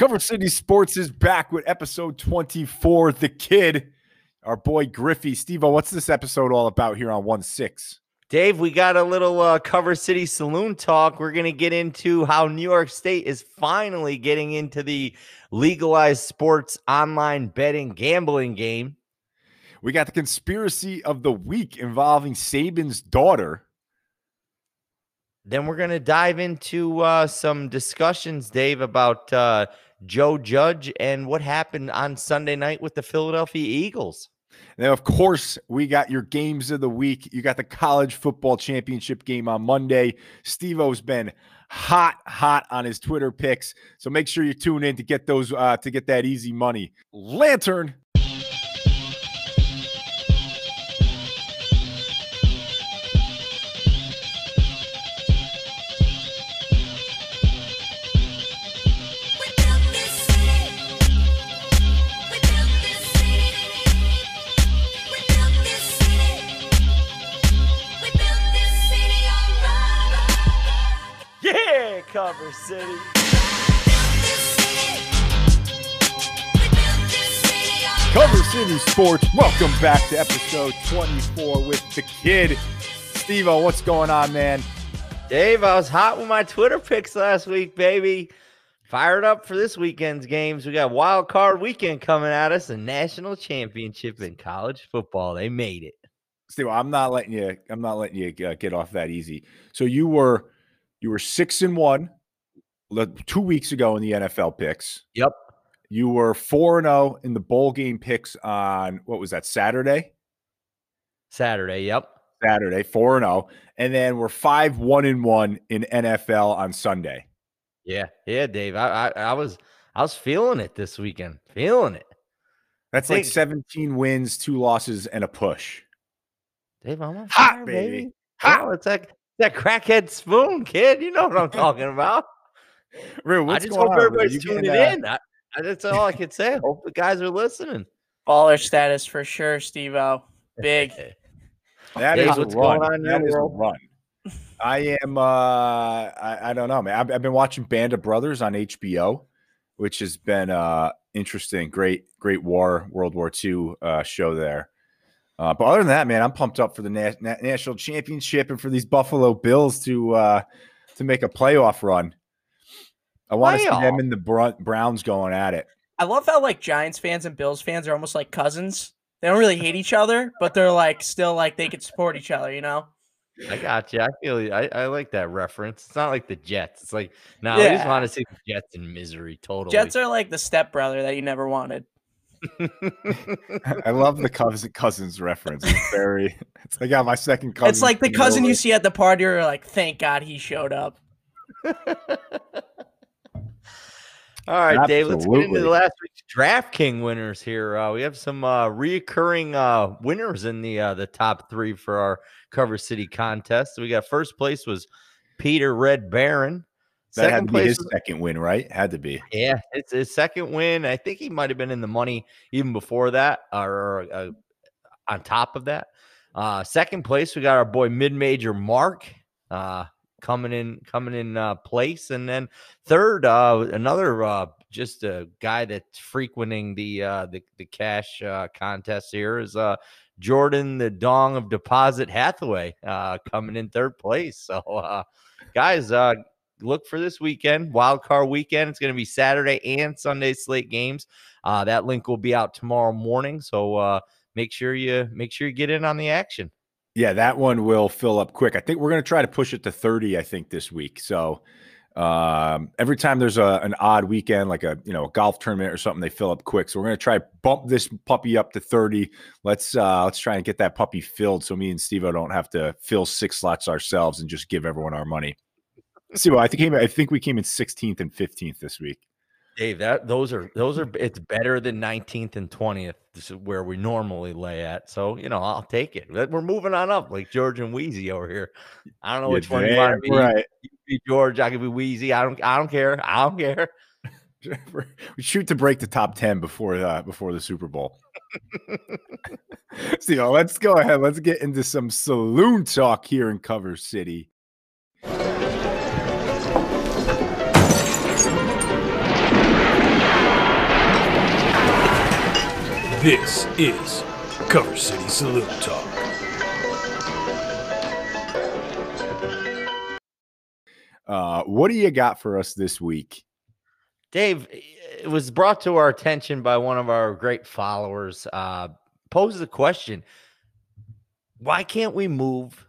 Cover City Sports is back with episode 24. The kid, our boy Griffey. Steve, what's this episode all about here on 1 6? Dave, we got a little uh, Cover City Saloon talk. We're going to get into how New York State is finally getting into the legalized sports online betting gambling game. We got the conspiracy of the week involving Saban's daughter. Then we're going to dive into uh, some discussions, Dave, about uh, Joe Judge and what happened on Sunday night with the Philadelphia Eagles. Now, of course, we got your games of the week. You got the college football championship game on Monday. Steve O's been hot, hot on his Twitter picks. So make sure you tune in to get those uh, to get that easy money. Lantern Cover City. Cover City Sports. Welcome back to episode 24 with the kid. Steve what's going on, man? Dave, I was hot with my Twitter picks last week, baby. Fired up for this weekend's games. We got wild card weekend coming at us, a national championship in college football. They made it. Steve, I'm not letting you. I'm not letting you uh, get off that easy. So you were you were six and one two weeks ago in the NFL picks. Yep. You were four and zero oh in the bowl game picks on what was that Saturday? Saturday. Yep. Saturday, four and zero, oh. and then we're five one and one in NFL on Sunday. Yeah, yeah, Dave. I, I, I was I was feeling it this weekend, feeling it. That's like 17 wins, two losses, and a push. Dave, I'm on fire, Hot, baby. baby. Hot. It's like that crackhead spoon, kid. You know what I'm talking about. Rue, I just hope on, everybody's tuning uh... in. I, that's all I can say. I hope the guys are listening. Baller status for sure, Steve O. Big. that is what's run. going on That is a run. I am uh I, I don't know, man. I've, I've, been watching Band of Brothers on HBO, which has been uh interesting. Great, great war, World War II uh show there. Uh, but other than that, man, I'm pumped up for the na- na- national championship and for these Buffalo Bills to uh, to make a playoff run. I want to see them and the Br- Browns going at it. I love how like Giants fans and Bills fans are almost like cousins. They don't really hate each other, but they're like still like they could support each other. You know. I got you. I feel I, I like that reference. It's not like the Jets. It's like no, yeah. I just want to see the Jets in misery. Totally. Jets are like the stepbrother that you never wanted. I love the cousin cousins reference. It's very. It's like yeah, my second cousin. It's like the cousin you see at the party. You're like, thank God he showed up. All right, Absolutely. Dave. Let's get into the last week's DraftKings winners here. Uh, we have some uh, reoccurring uh, winners in the uh, the top three for our Cover City contest. we got first place was Peter Red Baron. That second had to be his was, second win, right? Had to be. Yeah, it's his second win. I think he might have been in the money even before that, or uh, on top of that. Uh, second place, we got our boy mid major Mark uh, coming in, coming in uh, place, and then third, uh, another uh, just a guy that's frequenting the uh, the the cash uh, contest here is uh, Jordan the Dong of Deposit Hathaway uh, coming in third place. So, uh, guys, uh, look for this weekend, wild card weekend. It's going to be Saturday and Sunday slate games. Uh, that link will be out tomorrow morning. So uh, make sure you make sure you get in on the action. Yeah, that one will fill up quick. I think we're going to try to push it to 30, I think, this week. So um, every time there's a, an odd weekend, like a you know a golf tournament or something, they fill up quick. So we're going to try to bump this puppy up to 30. Let's uh, let's try and get that puppy filled so me and Steve don't have to fill six slots ourselves and just give everyone our money. See, well, I think I think we came in 16th and 15th this week. Dave, that those are those are it's better than 19th and 20th. This is where we normally lay at. So you know, I'll take it. We're moving on up, like George and Wheezy over here. I don't know which one you want to be. Right. You be George, I could be Wheezy. I don't. I don't care. I don't care. we shoot to break the top 10 before uh, before the Super Bowl. so let's go ahead. Let's get into some saloon talk here in Cover City. This is Cover City Saloon Talk. Uh, what do you got for us this week? Dave, it was brought to our attention by one of our great followers. Uh, poses the question Why can't we move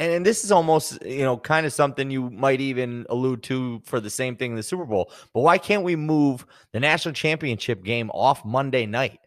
and this is almost, you know, kind of something you might even allude to for the same thing in the Super Bowl. But why can't we move the national championship game off Monday night?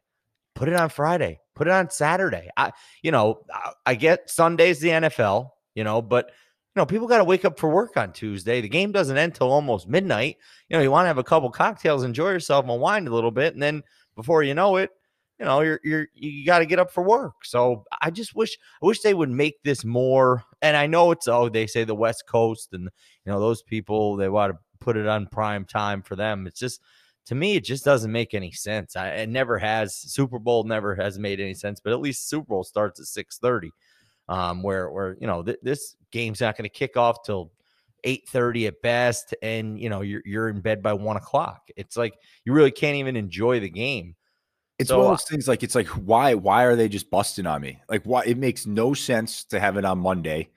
Put it on Friday. Put it on Saturday. I, you know, I, I get Sunday's the NFL, you know, but you know, people got to wake up for work on Tuesday. The game doesn't end till almost midnight. You know, you want to have a couple cocktails, enjoy yourself, and wind a little bit, and then before you know it, you know, you're you're you got to get up for work. So I just wish I wish they would make this more. And I know it's oh they say the West Coast and you know those people they want to put it on prime time for them. It's just to me it just doesn't make any sense. I, it never has. Super Bowl never has made any sense. But at least Super Bowl starts at six thirty um, where where you know th- this game's not going to kick off till eight thirty at best, and you know you're you're in bed by one o'clock. It's like you really can't even enjoy the game. It's so, one of those things like it's like why why are they just busting on me? Like why it makes no sense to have it on Monday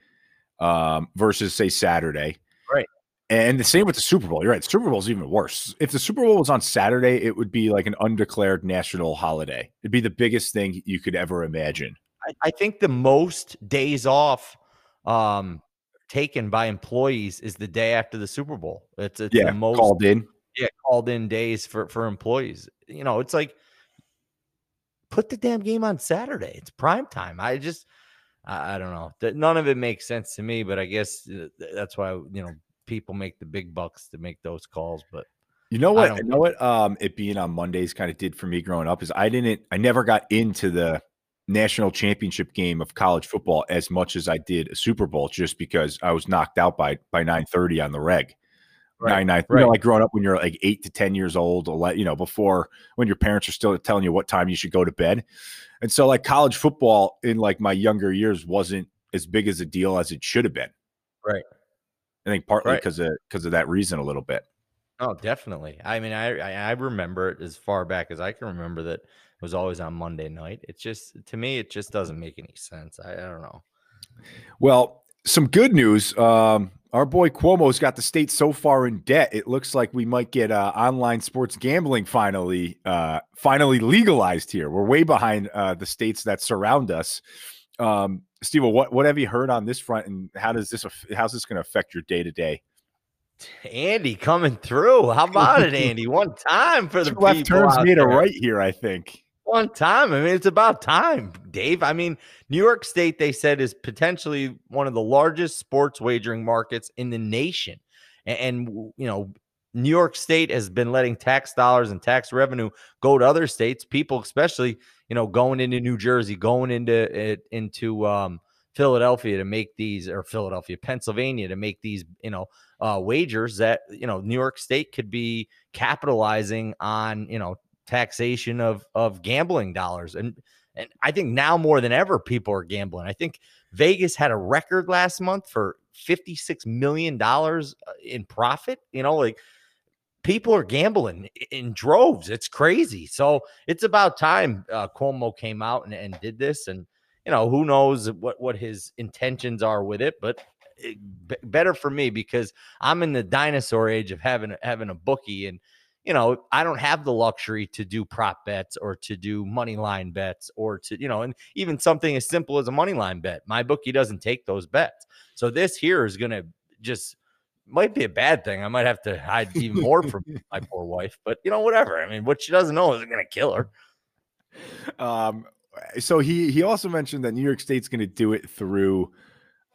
um, versus say Saturday. Right. And the same with the Super Bowl. You're right. The Super Bowl is even worse. If the Super Bowl was on Saturday, it would be like an undeclared national holiday. It'd be the biggest thing you could ever imagine. I, I think the most days off um, taken by employees is the day after the Super Bowl. It's, it's yeah, the most called in. Yeah, called in days for for employees. You know, it's like put the damn game on Saturday. It's prime time. I just I, I don't know. None of it makes sense to me, but I guess uh, that's why you know people make the big bucks to make those calls. But you know what? You know what? Um, it being on Mondays kind of did for me growing up is I didn't. I never got into the national championship game of college football as much as I did a Super Bowl, just because I was knocked out by by nine thirty on the reg. Right, nine nine. Right. You know, like growing up when you're like eight to ten years old, you know, before when your parents are still telling you what time you should go to bed, and so like college football in like my younger years wasn't as big as a deal as it should have been. Right. I think partly because right. of because of that reason a little bit. Oh, definitely. I mean, I I remember it as far back as I can remember that it was always on Monday night. It's just to me, it just doesn't make any sense. I, I don't know. Well, some good news. Um, our boy Cuomo's got the state so far in debt. It looks like we might get uh, online sports gambling finally, uh, finally legalized here. We're way behind uh, the states that surround us. Um, Steve, what what have you heard on this front, and how does this how's this going to affect your day to day? Andy coming through. How about it, Andy? One time for the left turns made a right here. I think one time. I mean, it's about time, Dave. I mean, New York State, they said, is potentially one of the largest sports wagering markets in the nation. And, and, you know, New York State has been letting tax dollars and tax revenue go to other states. People, especially, you know, going into New Jersey, going into into um, Philadelphia to make these, or Philadelphia, Pennsylvania to make these, you know, uh, wagers that you know New York State could be capitalizing on, you know, taxation of of gambling dollars and and I think now more than ever people are gambling. I think Vegas had a record last month for 56 million dollars uh, in profit, you know, like people are gambling in droves. It's crazy. So it's about time uh, Cuomo came out and, and did this. And, you know, who knows what, what his intentions are with it, but it, b- better for me because I'm in the dinosaur age of having, having a bookie and, you know, I don't have the luxury to do prop bets or to do money line bets or to, you know, and even something as simple as a money line bet. My bookie doesn't take those bets. So this here is going to just might be a bad thing. I might have to hide even more from my poor wife, but you know, whatever. I mean, what she doesn't know isn't going to kill her. Um, so he he also mentioned that New York State's going to do it through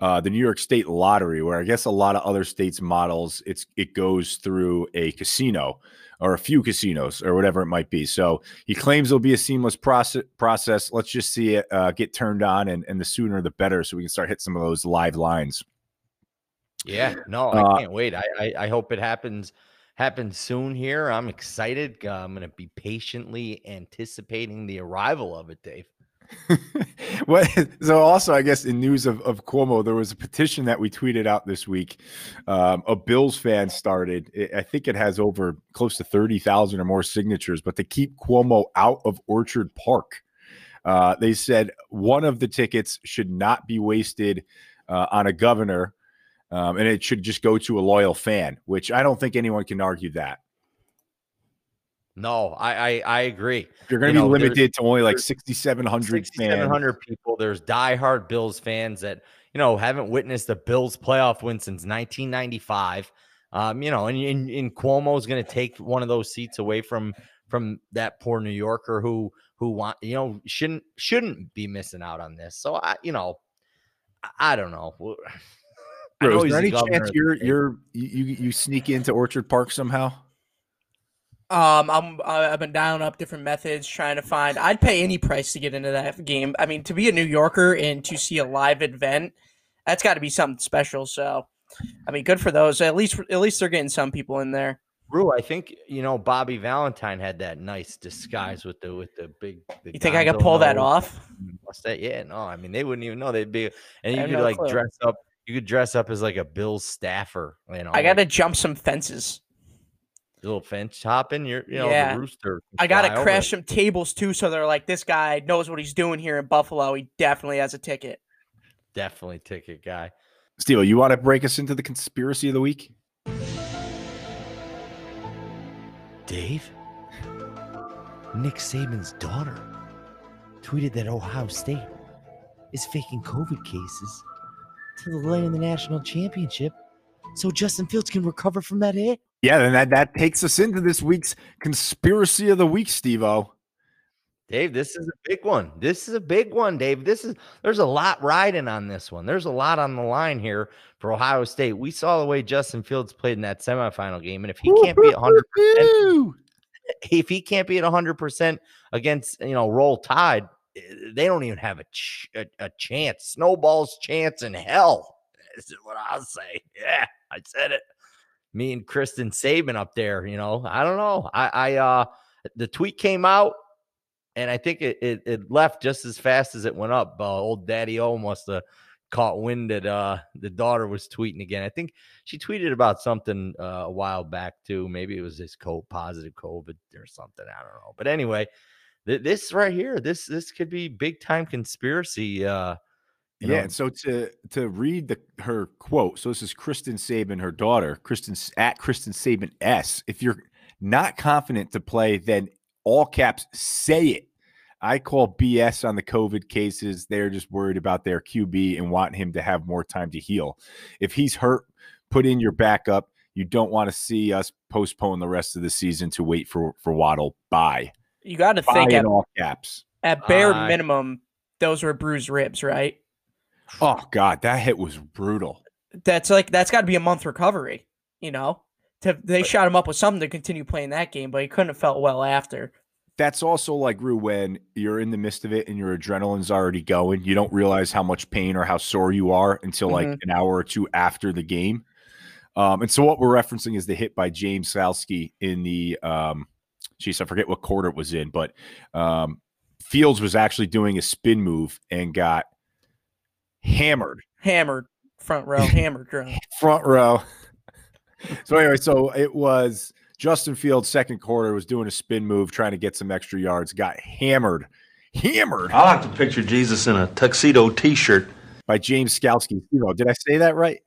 uh, the New York State lottery, where I guess a lot of other states models it's it goes through a casino or a few casinos or whatever it might be. So he claims it'll be a seamless process. Process. Let's just see it uh, get turned on, and and the sooner the better, so we can start hitting some of those live lines. Yeah, no, I uh, can't wait. I, I, I hope it happens happens soon. Here, I'm excited. I'm going to be patiently anticipating the arrival of it, Dave. what, so also, I guess in news of, of Cuomo, there was a petition that we tweeted out this week. Um, a Bills fan started. It, I think it has over close to thirty thousand or more signatures, but to keep Cuomo out of Orchard Park. Uh, they said one of the tickets should not be wasted uh, on a governor, um, and it should just go to a loyal fan. Which I don't think anyone can argue that. No, I I, I agree. You're going to You be know, limited to only like 6,700 fans. 6,700 people. There's diehard Bills fans that you know haven't witnessed a Bills playoff win since 1995. Um, you know, and, and, and Cuomo is going to take one of those seats away from from that poor New Yorker who who want you know shouldn't shouldn't be missing out on this. So I you know I, I don't know. I know is there any chance you're you're you you you sneak into Orchard Park somehow? Um, I'm I've been dialing up different methods trying to find. I'd pay any price to get into that game. I mean, to be a New Yorker and to see a live event, that's got to be something special. So, I mean, good for those. At least at least they're getting some people in there. Rue, I think you know Bobby Valentine had that nice disguise with the with the big. The You think I could pull that off? Mustache. Yeah, no, I mean they wouldn't even know they'd be, and you could no like clue. dress up. You could dress up as like a Bills staffer. You know, I got to like jump some fences. A little fence hopping. You're, you know, Yeah. the rooster. I got to fly over crash some tables too, so they're like, this guy knows what he's doing here in Buffalo. He definitely has a ticket. Definitely ticket guy. Steve, you want to break us into the conspiracy of the week? Dave, Nick Saban's daughter tweeted that Ohio State is faking COVID cases to delay in the national championship, so Justin Fields can recover from that hit. Yeah, then that, that takes us into this week's conspiracy of the week, Steve O. Dave, this is a big one. This is a big one, Dave. This is there's a lot riding on this one. There's a lot on the line here for Ohio State. We saw the way Justin Fields played in that semifinal game, and if he can't be 100, if he can't be at 100 percent against you know Roll Tide, eh, they don't even have a ch- a, a chance. Snowball's chance in hell. This is what I'll say. Yeah, I said it. Me and Kristen Saban up there. You know, I don't know. I, I uh, the tweet came out and I think it, it, it left just as fast as it went up. Uh, old Daddy O must have caught wind that uh, the daughter was tweeting again. I think she tweeted about something uh, a while back too. Maybe it was this co- positive COVID or something. I don't know. But anyway, th- this right here, this this could be big time conspiracy. Uh, you Yeah, know, and so to to read the her quote, so this is Kristen Saban, her daughter, Kristen at Kristen Saban S. If you're not confident to play, then all caps say it. I call BS on the COVID cases. They're just worried about their QB and want him to have more time to heal. If he's hurt, put in your backup. You don't want to see us postpone the rest of the season to wait for for Waddle. Bye. You got to think at, all caps. at bare I- minimum, those were bruised ribs, right? Oh God, that hit was brutal. That's like that's got to be a month recovery. You know, to, they shot him up with something to continue playing that game, but he couldn't have felt well after. that's also like Rue when you're in the midst of it and your adrenaline's already going. You don't realize how much pain or how sore you are until like Mhm. an hour or two after the game. Um, and so what we're referencing is the hit by James Skalski in the um geez, I forget what quarter it was in, but um Fields was actually doing a spin move and got hammered Hammered front row, hammered drunk. front row. so anyway, so it was Justin Fields second quarter was doing a spin move trying to get some extra yards, got hammered, hammered I like to picture Jesus in a tuxedo T-shirt. by James Skalski. You know, did I say that right?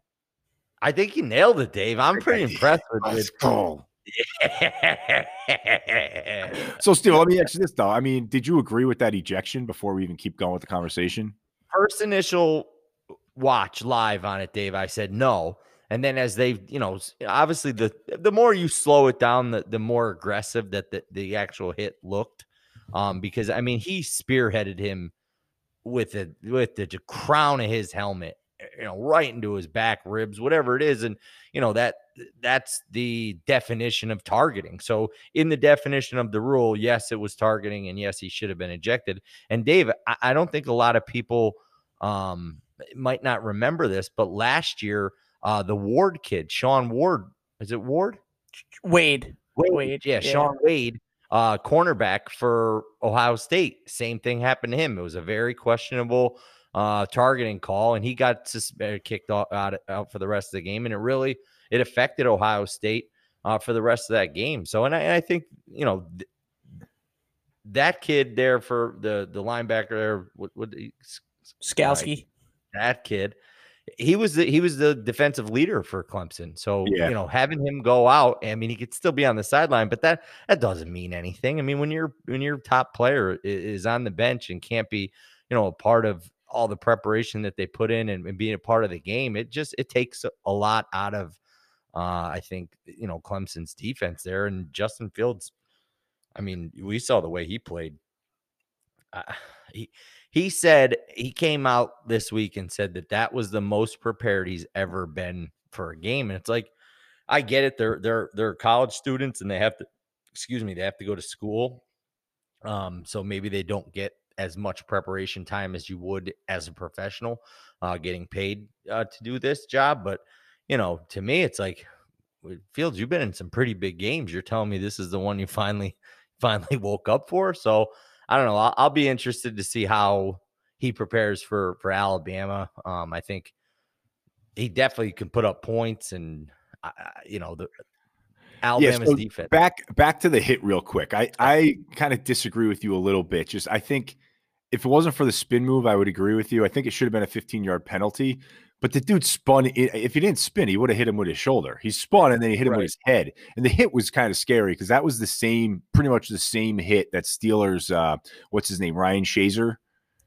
I think you nailed it, Dave. I'm pretty impressed with Let's with. So, Steve, let me ask you this though. I mean, did you agree with that ejection before we even keep going with the conversation? First initial watch live on it, Dave, I said no. And then as they, you know, obviously the the more you slow it down, the, the more aggressive that the, the actual hit looked. Um, because I mean he spearheaded him with the with the crown of his helmet, you know, right into his back ribs, whatever it is. And you know, that that's the definition of targeting. So in the definition of the rule, yes, it was targeting, and yes, he should have been ejected. And Dave, I, I don't think a lot of people um, might not remember this, but last year, uh, the Ward kid, Sean Ward, is it Ward? Wade. Wade, Wade, yeah, yeah. Sean Wade uh, cornerback for Ohio State. Same thing happened to him. It was a very questionable uh, targeting call, and he got suspended, kicked out, out for the rest of the game, and it really it affected Ohio State uh, for the rest of that game. So, and I, and I think you know th- that kid there for the the linebacker there, what would Skalski, that kid he was the, he was the defensive leader for Clemson. So yeah. you know, having him go out, I mean, he could still be on the sideline, but that that doesn't mean anything. I mean, when your when your top player is on the bench and can't be, you know, a part of all the preparation that they put in and, and being a part of the game, it just it takes a lot out of, uh, I think, you know, Clemson's defense there. And Justin Fields, I mean, we saw the way he played. Uh, he he said he came out this week and said that that was the most prepared he's ever been for a game. And it's like, I get it. They're they're they're college students and they have to, excuse me, they have to go to school. Um, so maybe they don't get as much preparation time as you would as a professional, uh, getting paid uh, to do this job. But you know, to me, it's like Fields, you've been in some pretty big games. You're telling me this is the one you finally finally woke up for. So I don't know. I'll, I'll, be interested to see how he prepares for for Alabama. Um, I think he definitely can put up points, and uh, you know the Alabama's yeah, so defense. Back back to the hit real quick. I I kind of disagree with you a little bit. Just I think if it wasn't for the spin move, I would agree with you. I think it should have been a 15 yard penalty. But the dude spun. If he didn't spin, he would have hit him with his shoulder. He spun and then he hit him right. with his head. And the hit was kind of scary because that was the same, pretty much the same hit that Steelers. Uh, what's his name? Ryan Shazer?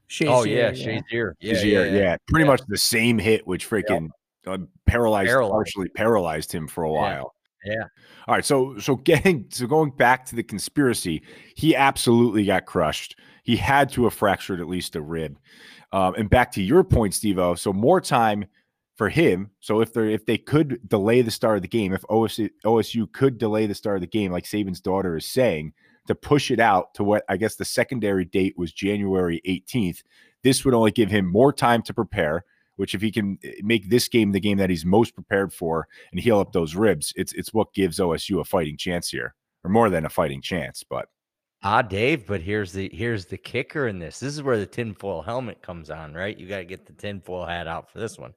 Shazier oh yeah, Shazier. Yeah, Shazier, yeah, yeah, yeah. Pretty much the same hit, which freaking uh, paralyzed, paralyzed, partially paralyzed him for a while. Yeah. All right. So so getting so going back to the conspiracy, he absolutely got crushed. He had to have fractured at least a rib. Um, and back to your point, Steve so more time for him. So if they if they could delay the start of the game, if OSU, OSU could delay the start of the game, like Saban's daughter is saying, to push it out to what I guess the secondary date was January 18th, this would only give him more time to prepare. Which, if he can eh, make this game the game that he's most prepared for and heal up those ribs, it's it's what gives OSU a fighting chance here, or more than a fighting chance. But Ah, Dave, but here's the here's the kicker in this. This is where the tinfoil helmet comes on, right? You got to get the tinfoil hat out for this one.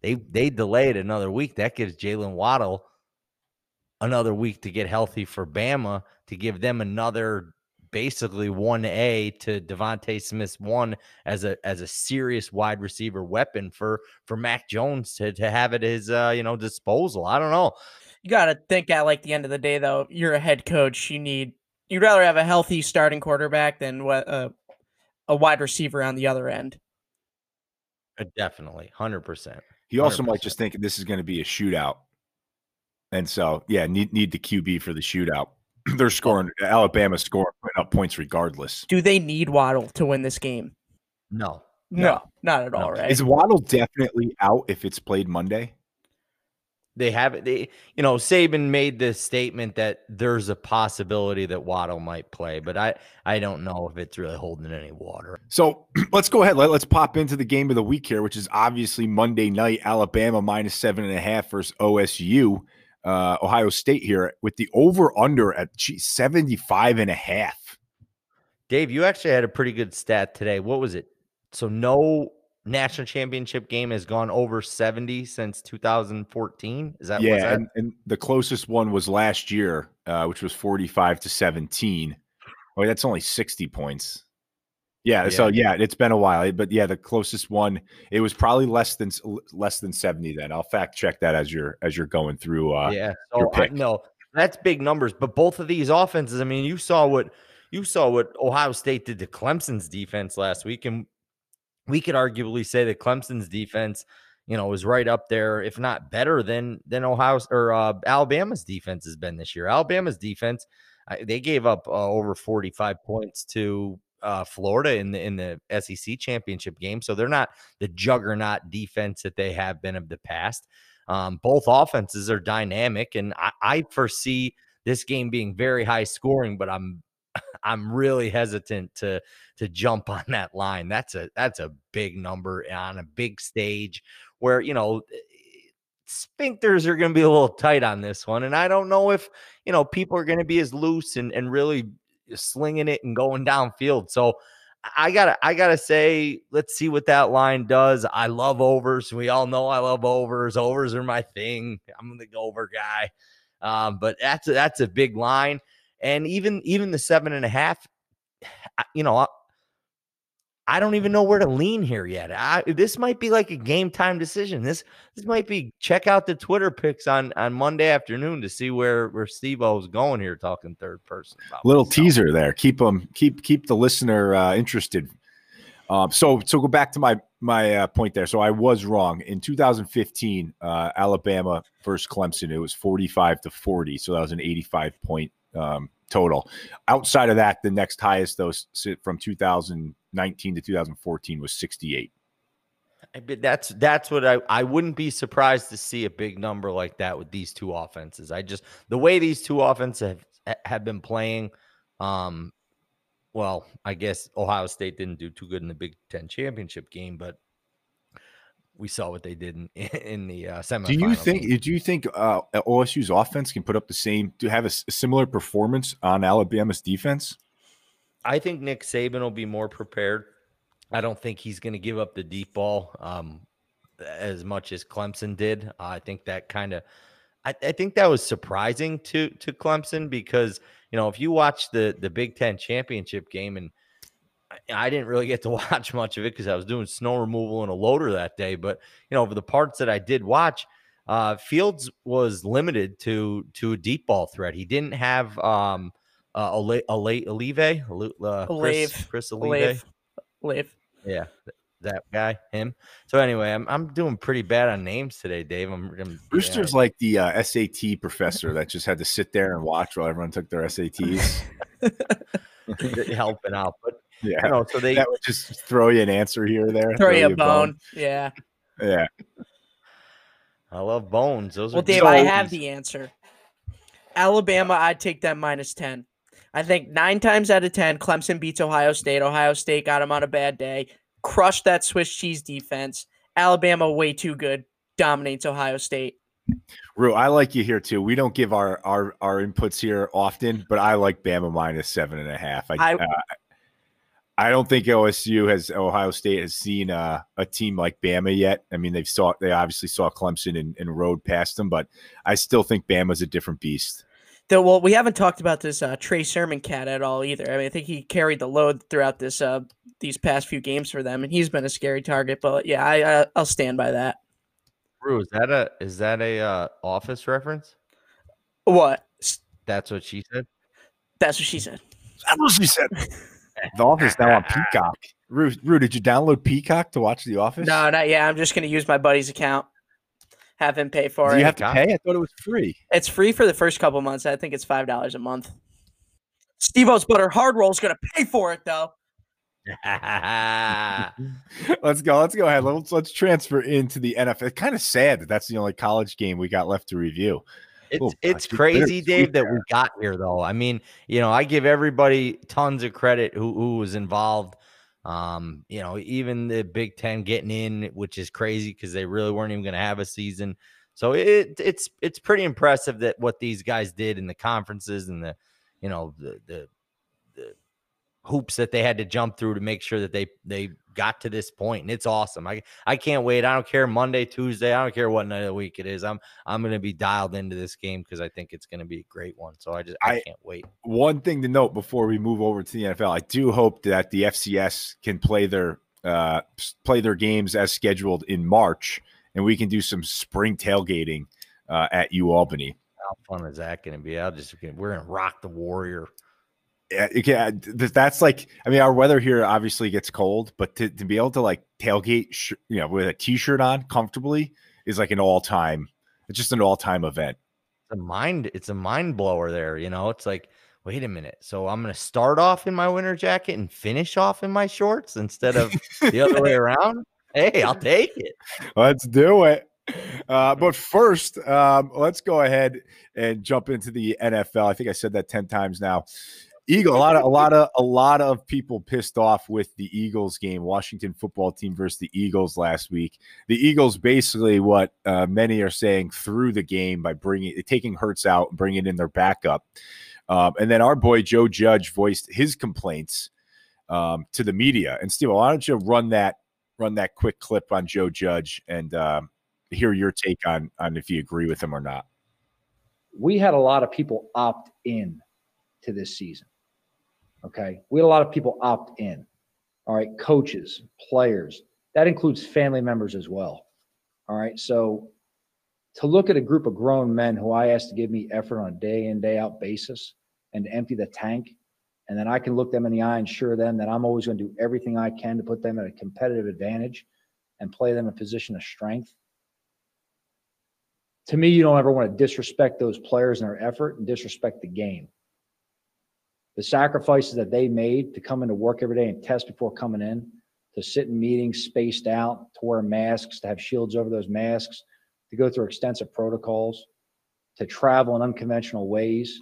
They they delayed another week. That gives Jalen Waddle another week to get healthy for Bama to give them another basically one A to DeVonta Smith one as a as a serious wide receiver weapon for for Mac Jones to to have at his uh you know disposal. I don't know. You got to think at like the end of the day though, you're a head coach. You need you'd rather have a healthy starting quarterback than what uh, a wide receiver on the other end. Uh, definitely, hundred percent. He also 100%. might just think this is going to be a shootout, and so yeah, need need the QB for the shootout. They're scoring. Alabama scoring, putting up points regardless. Do they need Waddle to win this game? No, no, no not at no. all. Right? Is Waddle definitely out if it's played Monday? They have they you know Saban made this statement that there's a possibility that Waddle might play, but I I don't know if it's really holding any water. So let's go ahead. Let, us pop into the game of the week here, which is obviously Monday night. Alabama minus seven and a half versus OSU. Uh, Ohio State here with the over under at geez, 75 and a half. Dave, you actually had a pretty good stat today. What was it? So no national championship game has gone over 70 since 2014. Is that yeah? That? And, and, the closest one was last year, uh, which was 45 to 17. Oh, that's only 60 points. Yeah, yeah, so yeah, it's been a while, but yeah, the closest one it was probably less than less than 70 then. I'll fact check that as you're as you're going through uh Yeah. So I, no, that's big numbers, but both of these offenses, I mean, you saw what you saw what Ohio State did to Clemson's defense last week and we could arguably say that Clemson's defense, you know, is right up there, if not better than than Ohio or uh, Alabama's defense has been this year. Alabama's defense, uh, they gave up uh, over 45 points to uh, Florida in the in the SEC championship game, so they're not the juggernaut defense that they have been of the past. Um, both offenses are dynamic, and I, I foresee this game being very high scoring, but I'm I'm really hesitant to to jump on that line. That's a that's a big number on a big stage where you know eh, sphincters are going to be a little tight on this one, and I don't know if you know people are going to be as loose and and really slinging it and going downfield. So I gotta I gotta say, let's see what that line does. I love overs. We all know I love overs. Overs are my thing. I'm the over guy. Um, but that's a, that's a big line, and even even the seven and a half, you know, I don't even know where to lean here yet. I, this might be like a game time decision. This this might be check out the Twitter picks on on Monday afternoon to see where where Steve is going here talking third person. About. Little myself. teaser there. Keep them keep keep the listener uh, interested. Um, so so go back to my my uh, point there. So I was wrong in 2015. Uh, Alabama versus Clemson. It was 45 to 40. So that was an 85 point um, total. Outside of that, the next highest though from 2019 to 2014 was 68. But that's that's what I I wouldn't be surprised to see a big number like that with these two offenses. I just the way these two offenses have have been playing. Um, well, I guess Ohio State didn't do too good in the Big Ten championship game, but we saw what they did in, in the uh, semifinal. Do you think? Game. Do you think uh, OSU's offense can put up the same? To have a, a, similar performance on Alabama's defense? I think Nick Saban will be more prepared. I don't think he's going to give up the deep ball um, as much as Clemson did. Uh, I think that kind of. I, I think that was surprising to to Clemson because you know if you watch the the Big Ten championship game and I didn't really get to watch much of it because I was doing snow removal in a loader that day. But you know, for the parts that I did watch, uh, Fields was limited to to a deep ball threat. He didn't have um uh, a late a late Olive, uh, Chris, Chris Olive, Olive. Yeah, that guy, him. So anyway, I'm I'm doing pretty bad on names today, Dave. I'm, I'm Brewster's yeah. like the uh, SAT professor that just had to sit there and watch while everyone took their SATs. helping out, but yeah. You know, so they that would just throw you an answer here or there. Throw, throw you a bone. bone. Yeah. Yeah. I love bones. Those are good. well, Dave, I have the answer. Alabama, I'd take that minus 10. I think nine times out of 10, Clemson beats Ohio State. Ohio State got them on a bad day, crushed that Swiss cheese defense. Alabama, way too good, dominates Ohio State. Rue, I like you here too. We don't give our our our inputs here often, but I like Bama minus seven and a half. I, I, uh, I don't think OSU has Ohio State has seen uh, a team like Bama yet. I mean, they've saw they obviously saw Clemson and, and rode past them, but I still think Bama's a different beast. The, well, we haven't talked about this uh, Trey Sermon cat at all either. I mean, I think he carried the load throughout this uh, these past few games for them, and he's been a scary target. But yeah, I, I will stand by that. Rue, is that a is that a uh, office reference? What? That's what she said. That's what she said. That's what she said. The Office now on Peacock. Rue, Rue, did you download Peacock to watch The Office? No, not yet. I'm just going to use my buddy's account. Have him pay for Do it. You have to pay. I thought it was free. It's free for the first couple months. I think it's five dollars a month. Steve O's butter hard roll is going to pay for it though. let's go. Let's go ahead. Let's let's transfer into the NFL. It's kind of sad that that's the only college game we got left to review. It's oh, it's crazy, Dave, that we got here though. I mean, you know, I give everybody tons of credit who, who was involved. Um, you know, even the Big Ten getting in, which is crazy because they really weren't even going to have a season. So it it's it's pretty impressive that what these guys did in the conferences and the, you know, the the the hoops that they had to jump through to make sure that they they got to this point and it's awesome. I I can't wait. I don't care Monday, Tuesday, I don't care what night of the week it is. I'm I'm going to be dialed into this game because I think it's going to be a great one. So I just I, I, can't wait. One thing to note before we move over to the NFL, I do hope that the FCS can play their uh play their games as scheduled in March and we can do some spring tailgating uh, at U Albany. How fun is that going to be? I'll just we're going to rock the Warrior yeah, that's like I mean our weather here obviously gets cold, but to, to be able to like tailgate, sh- you know, with a t-shirt on comfortably is like an all-time. It's just an all-time event. It's a mind. It's a mind blower there. You know, it's like wait a minute. So I'm going to start off in my winter jacket and finish off in my shorts instead of the other way around. Hey, I'll take it. Let's do it. Uh, but first, um, let's go ahead and jump into the NFL. I think I said that 10 times now. Eagle, a lot of a lot of a lot of people pissed off with the Eagles game, Washington football team versus the Eagles last week. The Eagles basically what uh, many are saying threw the game by bringing taking Hurts out and bringing in their backup. Um, and then our boy Joe Judge voiced his complaints um, to the media. And Steve, why don't you run that run that quick clip on Joe Judge and um, hear your take on on if you agree with him or not? We had a lot of people opt in to this season. Okay, we had a lot of people opt in. All right, coaches, players. That includes family members as well. All right, so to look at a group of grown men who I ask to give me effort on a day in, day out basis and to empty the tank, and then I can look them in the eye and assure them that I'm always going to do everything I can to put them at a competitive advantage and play them in a position of strength. To me, you don't ever want to disrespect those players and their effort and disrespect the game. The sacrifices that they made to come into work every day and test before coming in, to sit in meetings spaced out, to wear masks, to have shields over those masks, to go through extensive protocols, to travel in unconventional ways,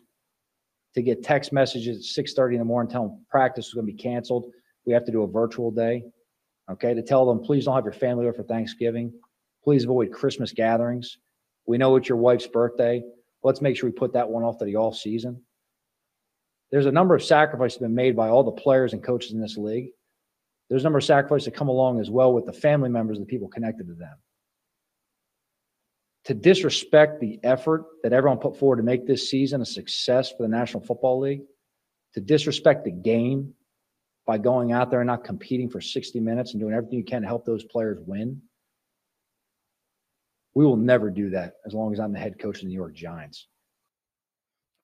to get text messages at 6:30 in the morning telling practice is going to be canceled. We have to do a virtual day. Okay, to tell them please don't have your family over for Thanksgiving. Please avoid Christmas gatherings. We know it's your wife's birthday. Let's make sure we put that one off to the off season. There's a number of sacrifices that have been made by all the players and coaches in this league. There's a number of sacrifices that come along as well with the family members of the people connected to them to disrespect the effort that everyone put forward to make this season a success for the National Football League, to disrespect the game by going out there and not competing for 60 minutes and doing everything you can to help those players win. We will never do that as long as I'm the head coach of the New York Giants.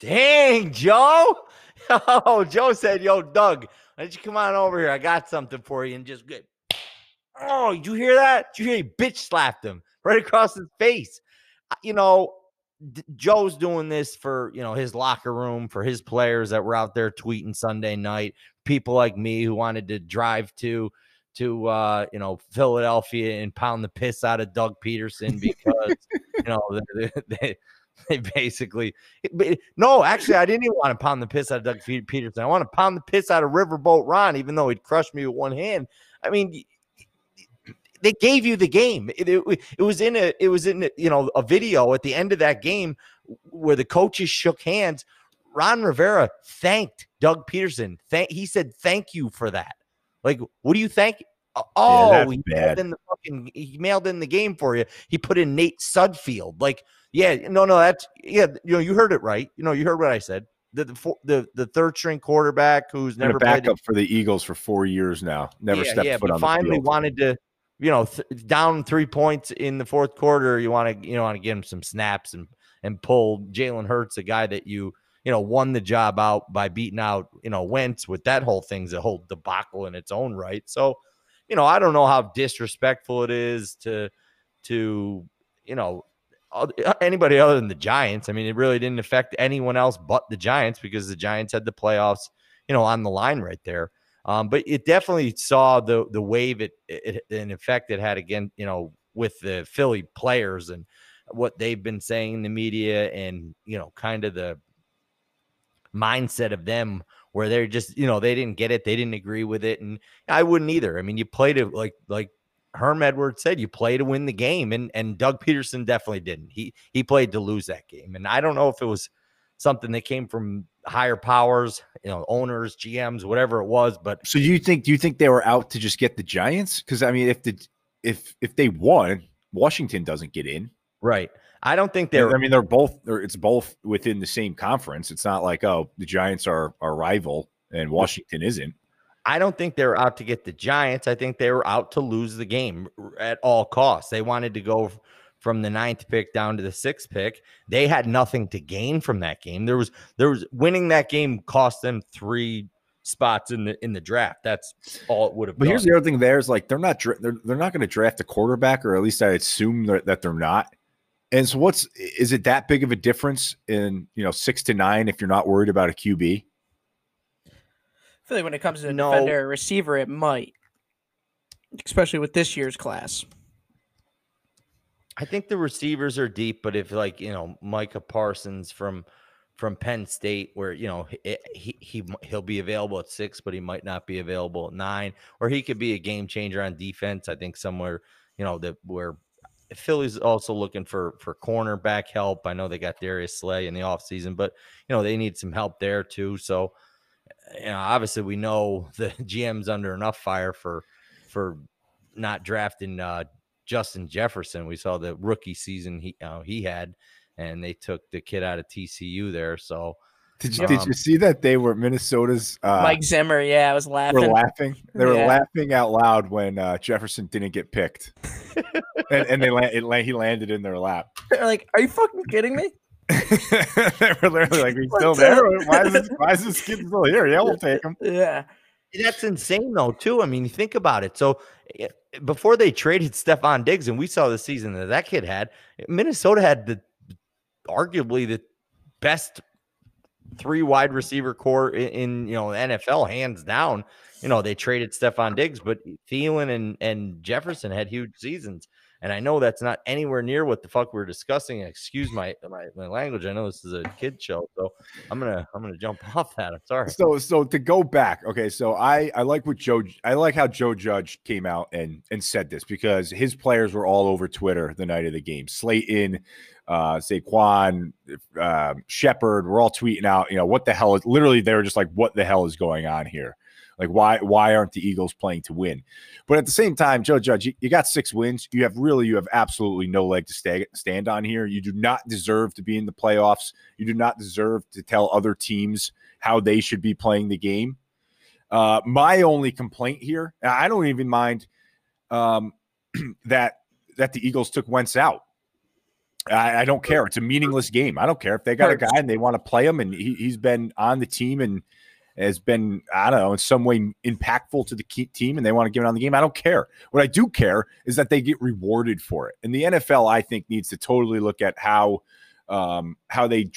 Dang, Joe. Oh, Joe said, Yo, Doug, why don't you come on over here? I got something for you. And just good. oh, did you hear that? Did you hear he bitch slapped him right across his face? you know, D- Joe's doing this for you know his locker room for his players that were out there tweeting Sunday night. People like me who wanted to drive to to uh, you know Philadelphia and pound the piss out of Doug Pederson because you know they, they, they basically no actually I didn't even want to pound the piss out of Doug Pederson. I want to pound the piss out of Riverboat Ron, even though he'd crushed me with one hand. I mean, they gave you the game. It, it, it, was in a it was in a, you know a video at the end of that game where the coaches shook hands. Ron Rivera thanked Doug Pederson. Thank he said thank you for that. Like, what do you thank? Oh, yeah, he mailed in the fucking he mailed in the game for you. He put in Nate Sudfeld. Like, yeah, no, no, that's yeah, you know, you heard it right. You know, you heard what I said. The the the, the third string quarterback who's never backup for the Eagles for four years now. Never yeah, stepped yeah, foot on finally field. wanted to you know, th- down three points in the fourth quarter, you want to, you know, want to give him some snaps and and pull Jalen Hurts, a guy that you, you know, won the job out by beating out, you know, Wentz with that whole thing's a whole debacle in its own right. So, you know, I don't know how disrespectful it is to, to, you know, anybody other than the Giants. I mean, it really didn't affect anyone else but the Giants because the Giants had the playoffs, you know, on the line right there. Um, but it definitely saw the the wave it, it in effect it had again, you know, with the Philly players and what they've been saying in the media and you know, kind of the mindset of them where they're just, you know, they didn't get it, they didn't agree with it, and I wouldn't either. I mean, you played it like like Herm Edwards said, you play to win the game, and and Doug Pederson definitely didn't. He he played to lose that game, and I don't know if it was something that came from higher powers, you know, owners, GMs, whatever it was. But so you think do you think they were out to just get the Giants? Because I mean, if the if if they won, Washington doesn't get in. Right. I don't think they're. I mean, they're both. They're, it's both within the same conference. It's not like oh, the Giants are our rival and Washington isn't. I don't think they're out to get the Giants. I think they were out to lose the game at all costs. They wanted to go from the ninth pick down to the sixth pick. They had nothing to gain from that game. There was there was winning that game cost them three spots in the in the draft. That's all it would have. But done. here's the other thing: there is like they're not they're they're not going to draft a quarterback, or at least I assume that they're not. And so, what's is it that big of a difference in you know six to nine if you're not worried about a QB? I feel like when it comes to a no. defender or receiver, it might, especially with this year's class. I think the receivers are deep, but if like you know Micah Parsons from from Penn State, where you know he, he he he'll be available at six, but he might not be available at nine, or he could be a game changer on defense. I think somewhere you know that where Philly's also looking for for cornerback help. I know they got Darius Slay in the offseason, but you know they need some help there too. So you know, obviously we know the GM's under enough fire for for not drafting uh, Justin Jefferson. We saw the rookie season he uh, he had, and they took the kid out of TCU there. So did you um, did you see that they were Minnesota's uh, Mike Zimmer? Yeah, I was laughing. Were laughing. They were yeah. laughing out loud when uh, Jefferson didn't get picked, and, and, they land, it, he landed in their lap. They're like, "Are you fucking kidding me?" they were literally like, "He's still there? Why is this, why is this kid still here? Yeah, we'll take him." Yeah, that's insane though. Too. I mean, think about it. So eh, before they traded Stefon Diggs, and we saw the season that that kid had, Minnesota had the arguably the best three wide receiver core in, in, you know NFL hands down. You know they traded Stefon Diggs, but Thielen and and Jefferson had huge seasons. And I know that's not anywhere near what the fuck we're discussing. Excuse my, my my, language. I know this is a kid show, so I'm gonna I'm gonna jump off that. I'm sorry. So so to go back, okay. So I I like what Joe I like how Joe Judge came out and and said this because his players were all over Twitter the night of the game. Slayton, uh, Saquon, uh, Shepard, we're all tweeting out, you know, what the hell is literally they were just like, what the hell is going on here? Like, why why aren't the Eagles playing to win? But at the same time, Joe Judge, you, you got six wins. You have really, you have absolutely no leg to stay, stand on here. You do not deserve to be in the playoffs. You do not deserve to tell other teams how they should be playing the game. Uh, my only complaint here, I don't even mind um, that that the Eagles took Wentz out. I, I, don't care. It's a meaningless game. I don't care if they got a guy and they want to play him, and he, has been on the team and has been, I don't know, in some way impactful to the team and they want to give it on the game. I don't care. What I do care is that they get rewarded for it. And the NFL, I think, needs to totally look at how um, how they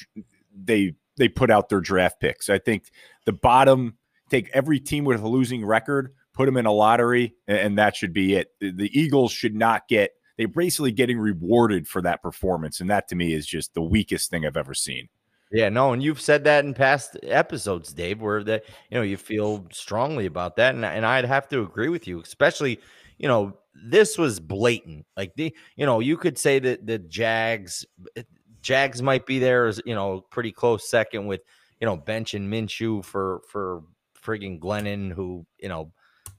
they they put out their draft picks. I think the bottom take every team with a losing record, put them in a lottery, and, that should be it. The, the Eagles should not get they're basically getting rewarded for that performance. And that to me is just the weakest thing I've ever seen. Yeah, no, and you've said that in past episodes, Dave, where that you know you feel strongly about that, and and I'd have to agree with you, especially you know this was blatant. Like the you know you could say that the Jags, eh, Jags might be there as you know pretty close second with you know bench and Minshew for for frigging Glennon, who you know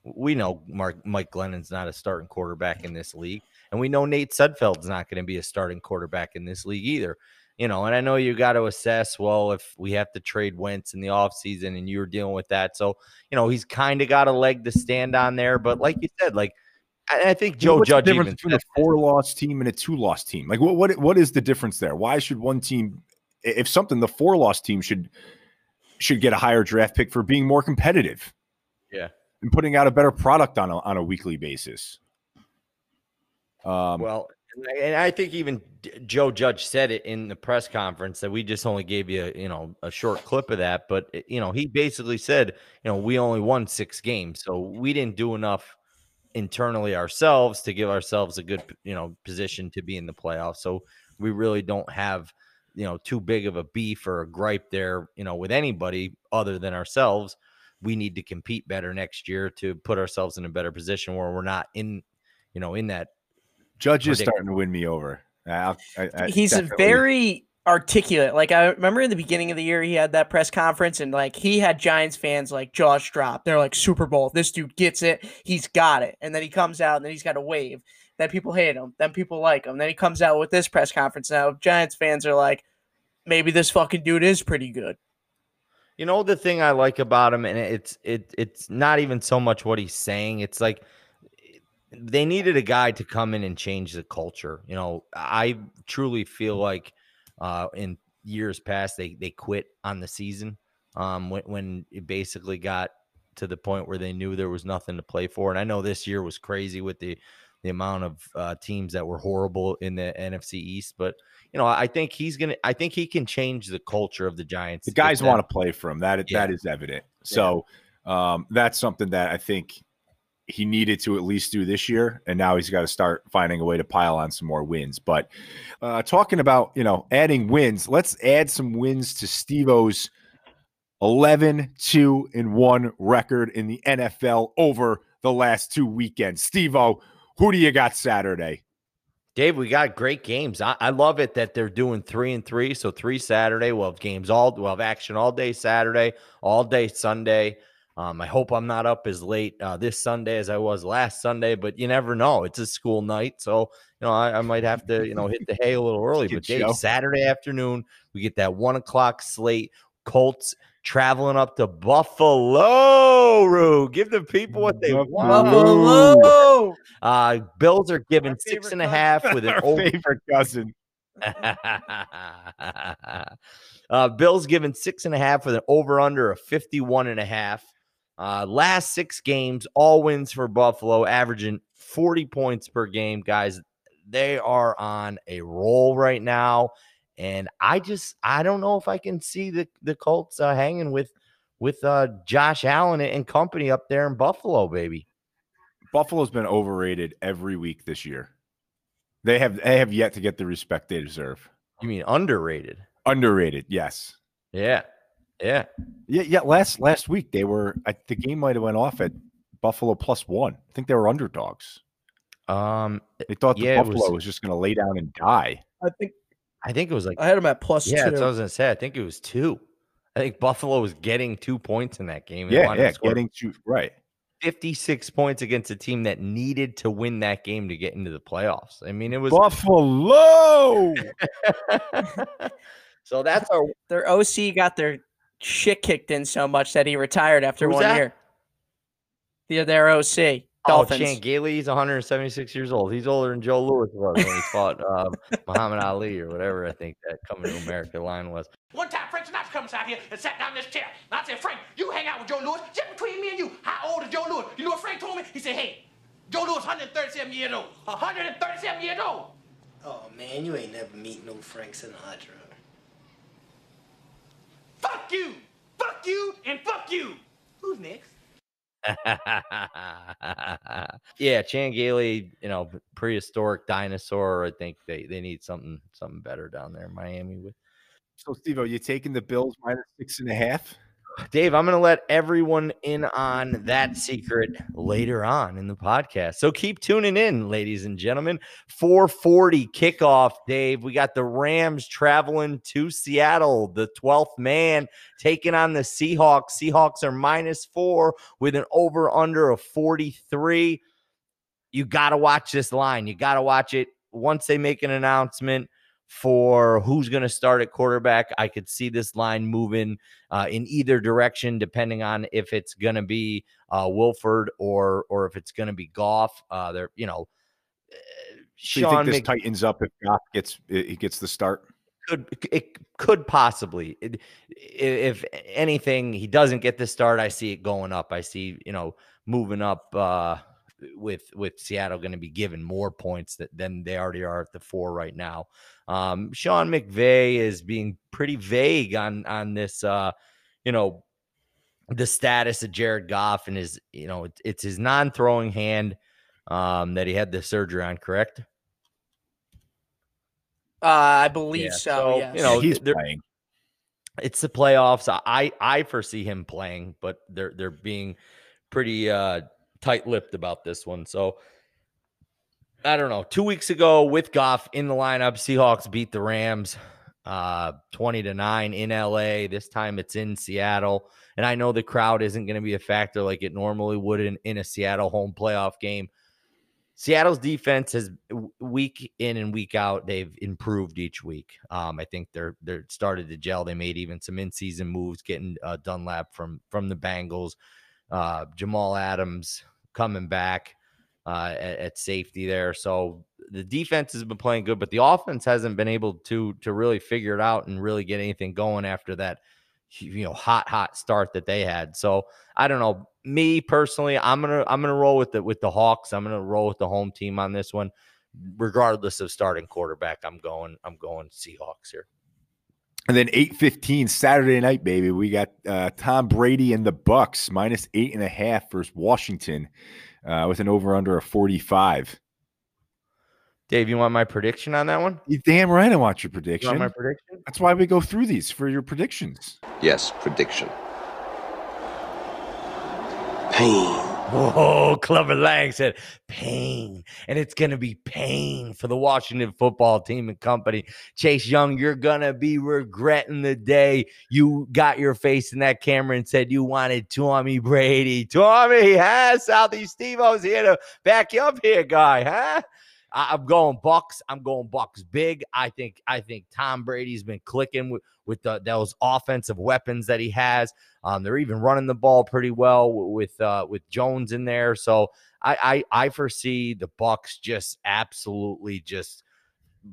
we know Mark Mike Glennon's not a starting quarterback in this league, and we know Nate Sudfeld's not going to be a starting quarterback in this league either you know, and I know you got to assess, well, if we have to trade Wentz in the offseason and you're dealing with that. So, you know, he's kind of got a leg to stand on there. But like you said, like, I, think Joe What's Judge the difference between a four loss team and a two loss team. Like, what, what what is the difference there? Why should one team, if something, the four loss team should should get a higher draft pick for being more competitive? Yeah, and putting out a better product on a on a weekly basis. Um, well, and I think even Joe Judge said it in the press conference that we just only gave you, you know, a short clip of that. But eh, you know, he basically said, you know, we only won six games, so we didn't do enough internally ourselves to give ourselves a good, you know, position to be in the playoffs. So we really don't have, you know, too big of a beef or a gripe there, you know, with anybody other than ourselves. We need to compete better next year to put ourselves in a better position where we're not in, you know, in that Judge is starting to win me over. I, I, He's definitely. very articulate. Like I remember in the beginning of the year, he had that press conference, and like he had Giants fans like jaws drop. They're like Super Bowl. This dude gets it. He's got it. And then he comes out, and then he's got a wave. Then people hate him. Then people like him. Then he comes out with this press conference. Now Giants fans are like, maybe this fucking dude is pretty good. You know the thing I like about him, and it's it it's not even so much what he's saying. It's like they needed a guy to come in and change the culture. You know, I truly feel like uh, in years past they they quit on the season um, when when it basically got to the point where they knew there was nothing to play for. And I know this year was crazy with the the amount of uh, teams that were horrible in the NFC East, but you know, I think he's gonna. I think he can change the culture of the Giants. The guys want to play for him. That yeah. that is evident. So um, that's something that I think he needed to at least do this year, and now he's got to start finding a way to pile on some more wins. But uh, talking about you know adding wins, let's add some wins to Stevo's 11 2 and 1 record in the NFL over the last two weekends. Stevo, who do you got Saturday? Dave, we got great games. I, I, love it that they're doing three and three. So three Saturday. We'll have games all. We'll have action all day Saturday, all day Sunday. Um, I hope I'm not up as late uh, this Sunday as I was last Sunday, but you never know. It's a school night, so you know I, I might have to you know hit the hay a little early. But Dave, Saturday afternoon, we get that one o'clock slate. Colts traveling up to Buffalo. Roo. Give the people what they want. Buffalo. Uh, Bills are given six and a half with an over- favorite cousin. uh, Bills given six and a half with an over under of 51 and a half. Uh, last six games, all wins for Buffalo, averaging 40 points per game. Guys, they are on a roll right now. And I just I don't know if I can see the the Colts uh, hanging with with uh, Josh Allen and company up there in Buffalo, baby. Buffalo's been overrated every week this year. They have they have yet to get the respect they deserve. You mean underrated? Underrated, yes. Yeah, yeah, yeah, yeah. Last last week they were. I, the game might have went off at Buffalo plus one. I think they were underdogs. Um, they thought the yeah, Buffalo was, was just going to lay down and die. I think I think it was like I had them at plus yeah, two. that's what I was gonna say. I think it was two. I think Buffalo was getting two points in that game. yeah, yeah, getting two right. 56 points against a team that needed to win that game to get into the playoffs. I mean, it was Buffalo. so that's our their OC got their shit kicked in so much that he retired after one that? year. The their OC. Dolphins. Oh, Chan Gailey, he's 176 years old. He's older than Joe Louis was when he fought um, Muhammad Ali or whatever I think that coming to America line was. One time, Frank Sinatra comes out here and sat down in this chair. And I said, Frank, you hang out with Joe Louis. Just between me and you, how old is Joe Louis? You know what Frank told me? He said, hey, Joe Louis 137 years old. 137 years old. Oh, man, you ain't never meet no Frank Sinatra. Fuck you! Fuck you and fuck you! Who's next? yeah, Chan Gailey, you know, prehistoric dinosaur. I think they they need something something better down there in Miami with. So, Steve, are you taking the Bills minus six and a half? Dave, I'm going to let everyone in on that secret later on in the podcast. So keep tuning in, ladies and gentlemen. 440 kickoff, Dave. We got the Rams traveling to Seattle, the 12th man taking on the Seahawks. Seahawks are minus four with an over under of 43. You got to watch this line. You got to watch it once they make an announcement for who's going to start at quarterback. I could see this line moving uh, in either direction, depending on if it's going to be uh, Wolford or or if it's going to be Goff. Uh, there, you know, so you think this Mc- tightens up if Goff gets he gets the start? Could it could possibly, it, if anything, he doesn't get the start. I see it going up. I see you know moving up. Uh, with with Seattle going to be given more points that, than they already are at the four right now. Um, Sean McVay is being pretty vague on on this. Uh, you know, the status of Jared Goff and his you know it, it's his non-throwing hand um, that he had the surgery on. Correct. Uh, I believe yeah. so. so yes. You know, he's playing. It's the playoffs. I I foresee him playing, but they're they're being pretty uh tight-lipped about this one. So I don't know. Two weeks ago with Goff in the lineup, Seahawks beat the Rams uh 20 to 9 in LA. This time it's in Seattle. And I know the crowd isn't going to be a factor like it normally would in, in a Seattle home playoff game. Seattle's defense has week in and week out, they've improved each week. Um, I think they're they're started to gel. They made even some in-season moves, getting uh, Dunlap from from the Bengals, uh, Jamal Adams coming back uh, at, at, safety there. So the defense has been playing good, but the offense hasn't been able to to really figure it out and really get anything going after that you know hot hot start that they had. So I don't know. Me personally, I'm gonna I'm gonna roll with the with the Hawks. I'm gonna roll with the home team on this one, regardless of starting quarterback. I'm going I'm going Seahawks here. And then 8:15 Saturday night, baby. We got uh, Tom Brady and the Bucs minus eight and a half versus Washington uh, with an over under of 45. Dave, you want my prediction on that one? You damn right I want your prediction. You want my prediction? That's why we go through these for your predictions. Yes, prediction. Pain. Whoa, Clubber Lang said pain, and it's going to be pain for the Washington football team and company. Chase Young, you're going to be regretting the day you got your face in that camera and said you wanted Tommy Brady. Tommy, huh? Southeast Steve O's here to back you up here, guy, huh? I, am going Bucs. I'm going Bucs big. I think I think Tom Brady's been clicking with with the, those offensive weapons that he has. Um, they're even running the ball pretty well with uh, with Jones in there. So I, I I foresee the Bucs just absolutely just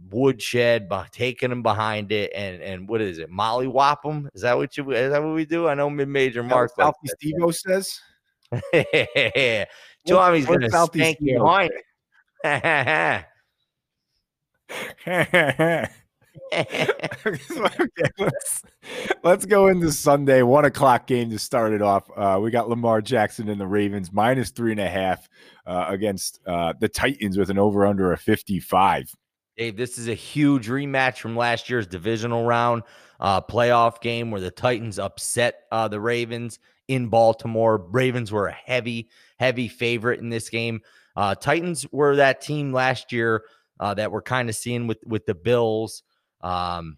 woodshed by taking them behind it and and what is it molly whop them is that what you is that what we do? I know mid-major mark like steve says? Tommy's gonna spank you behind okay, let's, let's go into Sunday one o'clock game to start it off. Uh, we got Lamar Jackson and the Ravens minus three and a half uh, against uh, the Titans with an over under fifty five. Dave, this is a huge rematch from last year's divisional round uh, playoff game where the Titans upset uh, the Ravens in Baltimore. Ravens were a heavy, heavy favorite in this game. Uh, Titans were that team last year that we're kind of seeing with with the Bills, um,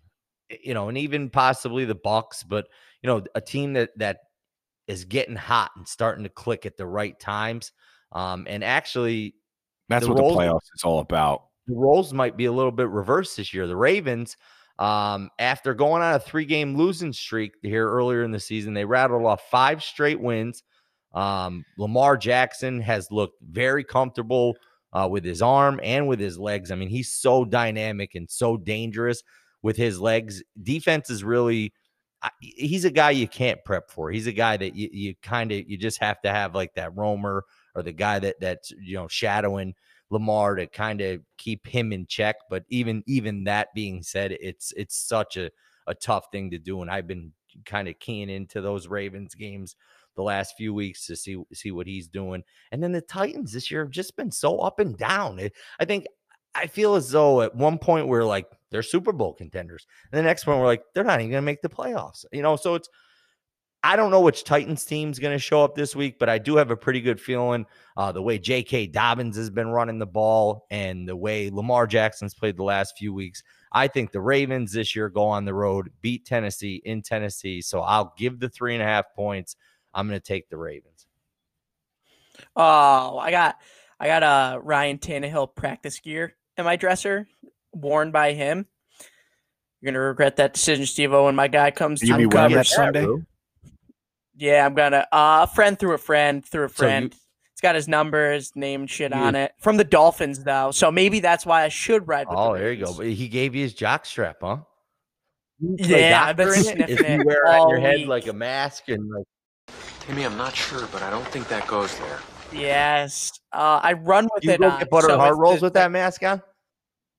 you know, and even possibly the Bucs, but you know, a team that that is getting hot and starting to click at the right times. Um, and actually, that's the what roles, the playoffs is all about. The roles might be a little bit reversed this year. The Ravens, um, after going on a three game losing streak here earlier in the season, they rattled off five straight wins. Um, Lamar Jackson has looked very comfortable uh, with his arm and with his legs. I mean, he's so dynamic and so dangerous with his legs. Defense is really, he's a guy you can't prep for. He's a guy that you, you kind of, you just have to have like that roamer or the guy that that's, you know, shadowing Lamar to kind of keep him in check. But even, even that being said, it's, it's such a, a tough thing to do. And I've been kind of keying into those Ravens games the last few weeks to see see what he's doing. And then the Titans this year have just been so up and down. I think I feel as though at one point we're like they're Super Bowl contenders, and the next one we're like they're not even going to make the playoffs. You know, so it's I don't know which Titans team's going to show up this week, but I do have a pretty good feeling uh, the way J.K. Dobbins has been running the ball and the way Lamar Jackson's played the last few weeks. I think the Ravens this year go on the road, beat Tennessee in Tennessee. So I'll give the three and a half points. I'm going to take the Ravens. Oh, I got I got a Ryan Tannehill practice gear in my dresser, worn by him. You're gonna regret that decision, Steve O. When my guy comes, you be wearing that Sunday? Yeah, I'm gonna. Uh, a friend through a friend through a friend. So you, it's got his numbers, name, shit on it. From the Dolphins, though, so maybe that's why I should ride. oh, the there you go. But he gave you his jock strap, huh? Yeah, I've been sniffing if you wear it on your head like a mask and like Timmy, I'm not sure, but I don't think that goes there. Yes, uh, I run with you it. You get butter so hard rolls the, with that mask on.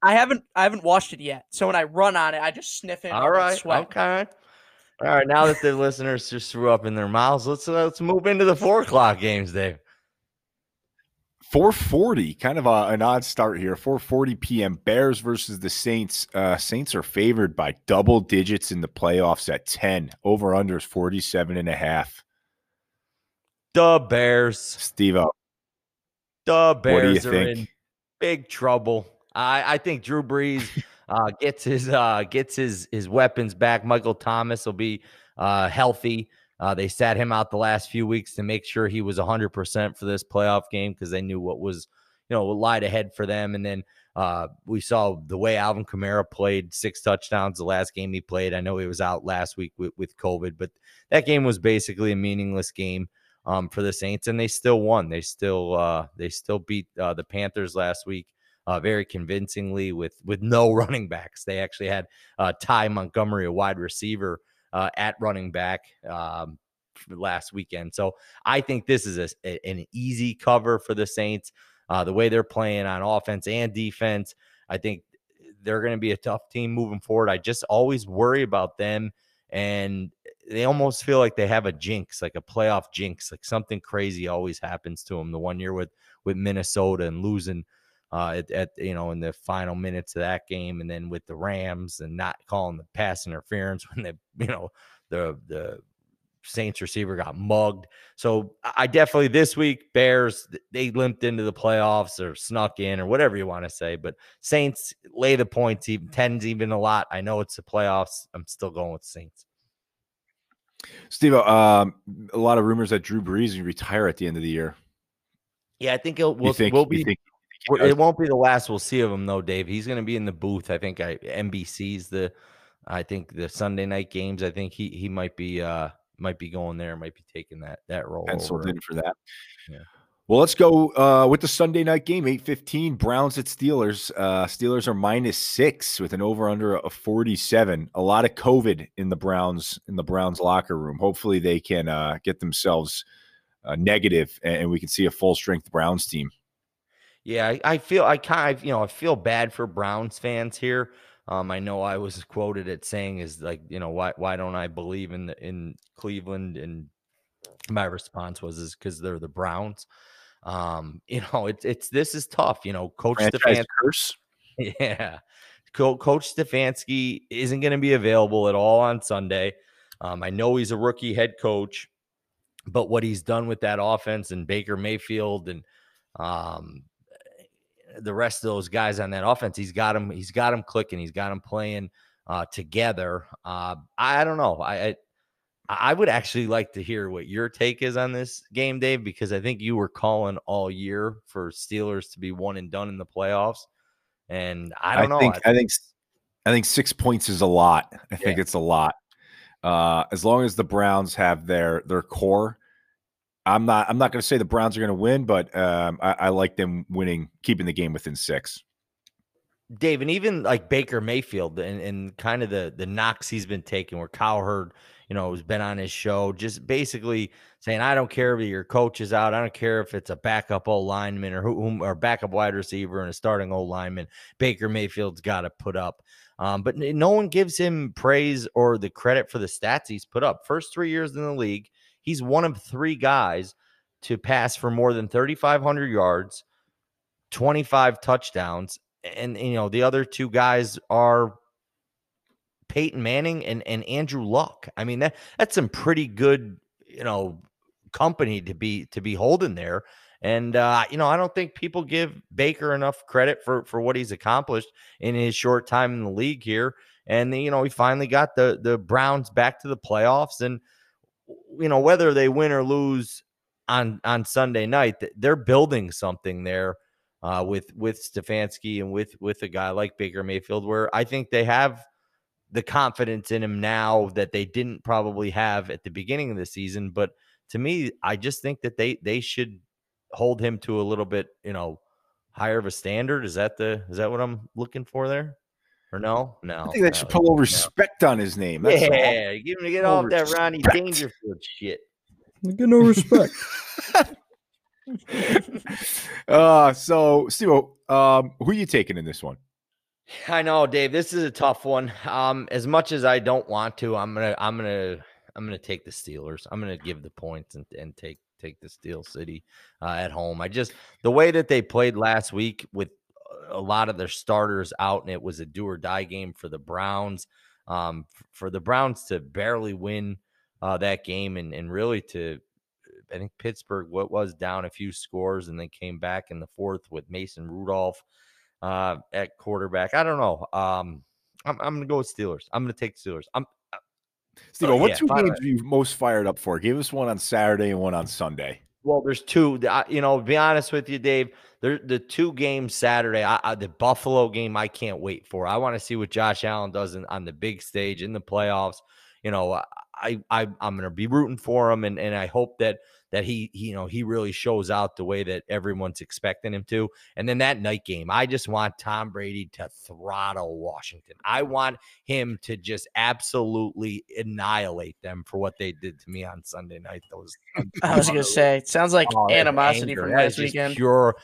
I haven't, I haven't washed it yet. So when I run on it, I just sniff it. All right, okay. All right, now that the listeners just threw up in their mouths, let's uh, let's move into the four o'clock games, Dave. 440, kind of a, an odd start here. 440 p.m. Bears versus the Saints. Uh, Saints are favored by double digits in the playoffs at 10. Over unders 47 and a half. The Bears. Steve O. The Bears are think? in big trouble. I, I think Drew Brees uh, gets his uh, gets his his weapons back. Michael Thomas will be uh, healthy. Uh, they sat him out the last few weeks to make sure he was 100% for this playoff game because they knew what was, you know, what lied ahead for them. And then uh, we saw the way Alvin Kamara played six touchdowns the last game he played. I know he was out last week with, with COVID, but that game was basically a meaningless game um, for the Saints, and they still won. They still uh, they still beat uh, the Panthers last week uh, very convincingly with with no running backs. They actually had uh, Ty Montgomery, a wide receiver, uh, at running back um, last weekend. So I think this is a, a, an easy cover for the Saints. Uh, the way they're playing on offense and defense, I think they're going to be a tough team moving forward. I just always worry about them and they almost feel like they have a jinx, like a playoff jinx, like something crazy always happens to them. The one year with with Minnesota and losing uh, at, at, you know in the final minutes of that game, and then with the Rams and not calling the pass interference when they you know the the Saints receiver got mugged. So I definitely this week Bears they limped into the playoffs or snuck in or whatever you want to say. But Saints lay the points even tens even a lot. I know it's the playoffs. I'm still going with Saints. Steve, um, a lot of rumors that Drew Brees will retire at the end of the year. Yeah, I think it will. Think, will be. Think, it won't be the last we'll see of him though, Dave. He's going to be in the booth. I think I, NBC's the, I think the Sunday night games. I think he he might be uh might be going there, might be taking that that role. Penciled over. in for that. Yeah. Well, let's go uh, with the Sunday night game, eight fifteen. Browns at Steelers. Uh, Steelers are minus six with an over under of forty seven. A lot of COVID in the Browns in the Browns locker room. Hopefully, they can uh, get themselves uh, negative and, we can see a full strength Browns team. Yeah, I, I feel I kind of you know I feel bad for Browns fans here. Um, I know I was quoted at saying is like you know why why don't I believe in the, in Cleveland and my response was is because they're the Browns. Um, you know it's it's this is tough. You know, Coach Stefanski. curse. Yeah, Co- Coach Stefanski isn't going to be available at all on Sunday. Um, I know he's a rookie head coach, but what he's done with that offense and Baker Mayfield and um, the rest of those guys on that offense, he's got him. He's got him clicking. He's got him playing uh, together. Uh, I, I don't know. I, I I would actually like to hear what your take is on this game, Dave, because I think you were calling all year for Steelers to be one and done in the playoffs, and I don't I know. Think, I think I think six points is a lot. I think Yeah. it's a lot. Uh, as long as the Browns have their their core, I'm not. I'm not going to say the Browns are going to win, but um, I, I like them winning, keeping the game within six. Dave, and even like Baker Mayfield and, and kind of the the knocks he's been taking, where Cowherd, you know, who's been on his show, just basically saying, I don't care if your coach is out, I don't care if it's a backup old lineman or whom or backup wide receiver and a starting old lineman. Baker Mayfield's got to put up. Um, but no one gives him praise or the credit for the stats he's put up. First three years in the league, he's one of three guys to pass for more than 3,500 yards, 25 touchdowns, and you know the other two guys are Peyton Manning and and Andrew Luck. I mean that that's some pretty good you know company to be to be holding there. And uh, you know I don't think people give Baker enough credit for for what he's accomplished in his short time in the league here. And you know he finally got the the Browns back to the playoffs, and you know whether they win or lose on on Sunday night, they're building something there uh, with with Stefanski and with with a guy like Baker Mayfield, where I think they have the confidence in him now that they didn't probably have at the beginning of the season. But to me, I just think that they they should hold him to a little bit, you know, higher of a standard. Is that the is that what I'm looking for there? Or no? No. I think that no, should put a little no. respect on his name. That's all. Yeah, give him to get Little off that Rodney. Dangerfield shit. Get no respect. uh, so Steve, um, who are you taking in this one? I know, Dave. This is a tough one. Um, as much as I don't want to, I'm gonna, I'm gonna, I'm gonna take the Steelers. I'm gonna give the points and, and take take the Steel City uh, at home. I just the way that they played last week with a lot of their starters out, and it was a do or die game for the Browns. Um, for the Browns to barely win uh, that game and and really to I think Pittsburgh what was down a few scores and then came back in the fourth with Mason Rudolph uh, at quarterback. I don't know. Um, I'm, I'm gonna go with Steelers. I'm gonna take Steelers. I'm Steve, Oh, what yeah, two games are you most fired up for? Give us one on Saturday and one on Sunday. well. There's two. I- You know, be honest with you, Dave. There, the two games Saturday. I, I, the Buffalo game, I can't wait for. I want to see what Josh Allen does in, on the big stage in the playoffs. You know, I, I, I'm gonna be rooting for him, and and I hope that that he, he, you know, he really shows out the way that everyone's expecting him to. And then that night game, I just want Tom Brady to throttle Washington. I want him to just absolutely annihilate them for what they did to me on Sunday night. Those I was gonna say, it sounds like Oh, animosity from last weekend. Pure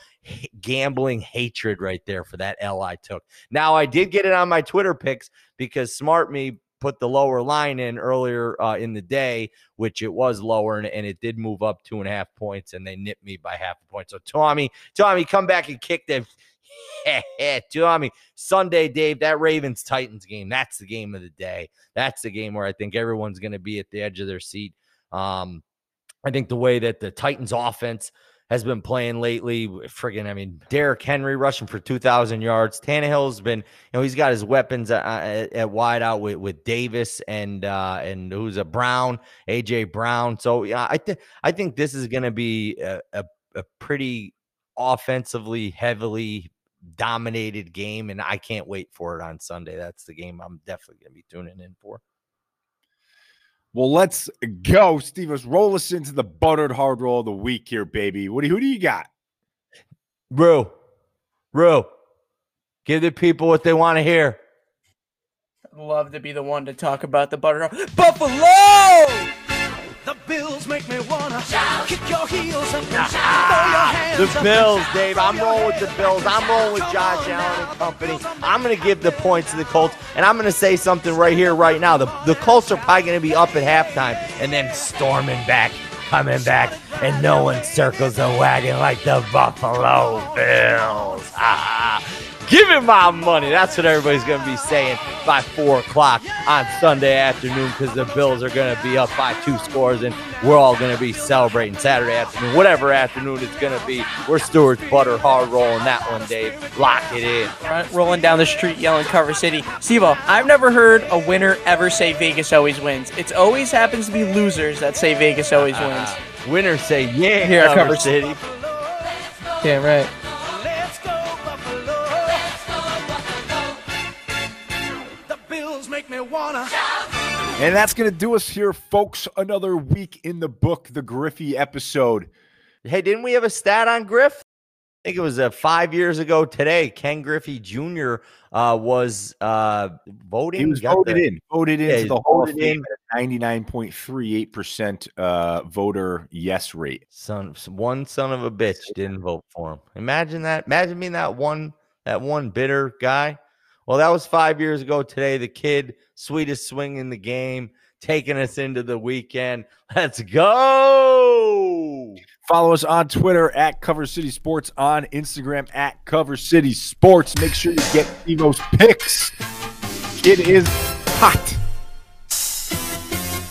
gambling hatred right there for that L I took. Now I did get it on my Twitter picks because Smart Me put the lower line in earlier uh, in the day, which it was lower and, and it did move up two and a half points, and they nipped me by half a point. So Tommy, Tommy, come back and kick them. Tommy, Sunday, Dave, that Ravens Titans game, that's the game of the day. That's the game where I think everyone's going to be at the edge of their seat. Um, I think the way that the Titans offense has been playing lately, friggin', I mean, Derrick Henry rushing for 2,000 yards. Tannehill's been, you know, he's got his weapons at, at, at wide out with, with Davis and uh, and who's a Brown, AJ Brown. So yeah, I think I think this is going to be a, a, a pretty offensively heavily dominated game, and I can't wait for it on Sunday. That's the game I'm definitely going to be tuning in for. Well, let's go, Steve. Let's roll us into the buttered hard roll of the week here, baby. What do who do you got? Rue, Rue, give the people what they want to hear. I'd love to be the one to talk about the butter. Roll. Buffalo! Make me wanna kick your heels and Ah, throw your hands The Bills, Dave. I'm rolling with the Bills. I'm rolling with Josh Allen and company. I'm going to give the points to the Colts, and I'm going to say something right here, right now. The, the Colts are probably going to be up at halftime and then storming back, coming back, and no one circles the wagon like the Buffalo Bills. Ah, give it my money. That's what everybody's going to be saying by 4 o'clock on Sunday afternoon because the Bills are going to be up by two scores, and we're all going to be celebrating Saturday afternoon, whatever afternoon it's going to be. We're Stewart's Butter Hard rolling that one, Dave. Lock it in. Right, rolling down the street yelling Cover City. steve I've never heard a winner ever say Vegas always wins. It always happens to be losers that say Vegas always wins. Winners say, yeah, Here, Cover Cover City. Yeah, right. And that's going to do us here, folks. Another week in the book, the Griffey episode. Hey, didn't we have a stat on Griff? I think it was uh, five years ago today. Ken Griffey Jr. Uh, was uh, voting. He was got voted the- in, voted Yeah, into the Hall of Fame at 99.38% uh, voter yes rate. Son, one son of a bitch didn't vote for him. Imagine that. Imagine being that one, that one bitter guy. Well, that was five years ago today. The kid, sweetest swing in the game, taking us into the weekend. Let's go. Follow us on Twitter at Cover City Sports, on Instagram at Cover City Sports. Make sure you get Evo's picks. It is hot.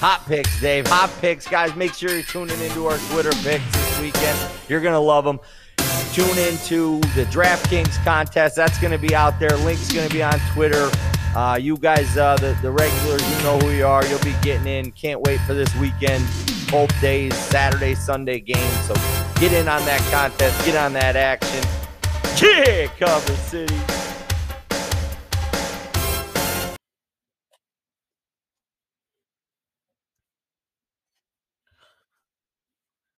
Hot picks, Dave. Hot picks, guys. Make sure you're tuning into our Twitter picks this weekend. You're gonna love them. Tune into the DraftKings contest. That's gonna be out there. Link's gonna be on Twitter. Uh, you guys, uh, the the regulars, you know who you are. You'll be getting in. Can't wait for this weekend. Both days, Saturday, Sunday game. So get in on that contest. Get on that action. Yeah, Cover City.